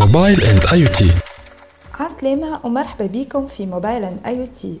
موبايل اند اي تي عسلامة ومرحبا بكم في موبايل اند اي تي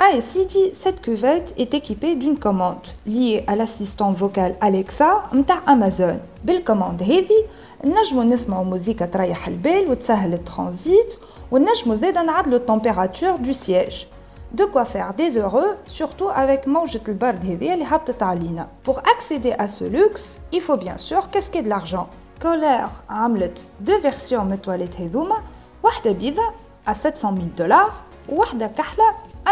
ainsi dit, cette cuvette est équipée d'une commande liée à l'assistant vocal Alexa متاع Amazon. بالكوماند هذه نجمو نسمعو موسيقى تريح البال وتسهل الترانزيت ونجمو زادا نعدلو التمبيراتور دو سياج De quoi faire des heureux, surtout avec موجة البرد هذه اللي هبطت علينا. Pour accéder à ce luxe, il faut bien sûr casquer de l'argent. Kohler عملت deux versions من التواليت هذوما واحدة بيضة à 700 000 دولار وواحدة كحلة à